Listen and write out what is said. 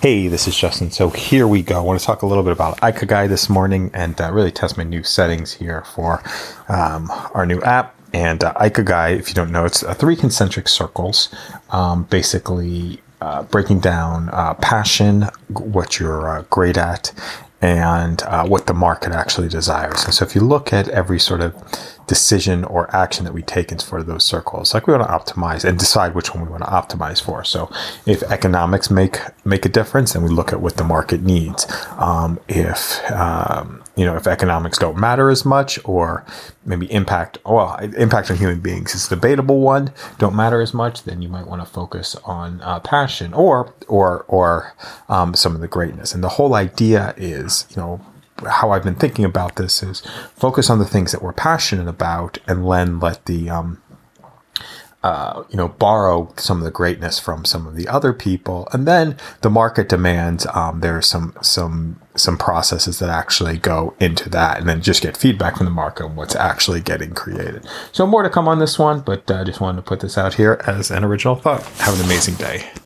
Hey, this is Justin. So here we go. I want to talk a little bit about Ikigai this morning and uh, really test my new settings here for um, our new app. And uh, Ikigai, if you don't know, it's uh, three concentric circles, um, basically uh, breaking down uh, passion, what you're uh, great at, and what the market actually desires. And so if you look at every sort of decision or action that we take in for those circles, like we want to optimize and decide which one we want to optimize for. So if economics make make a difference, then we look at what the market needs. Um, if um, you know if economics don't matter as much, or maybe impact well impact on human beings is debatable one, don't matter as much, then you might want to focus on uh, passion or or or um, some of the greatness. And the whole idea is you know how I've been thinking about this is focus on the things that we're passionate about and then let the um, uh, you know, borrow some of the greatness from some of the other people, and then the market demands um, there are some some some processes that actually go into that, and then just get feedback from the market on what's actually getting created. So more to come on this one, but I uh, just wanted to put this out here as an original thought. Have an amazing day.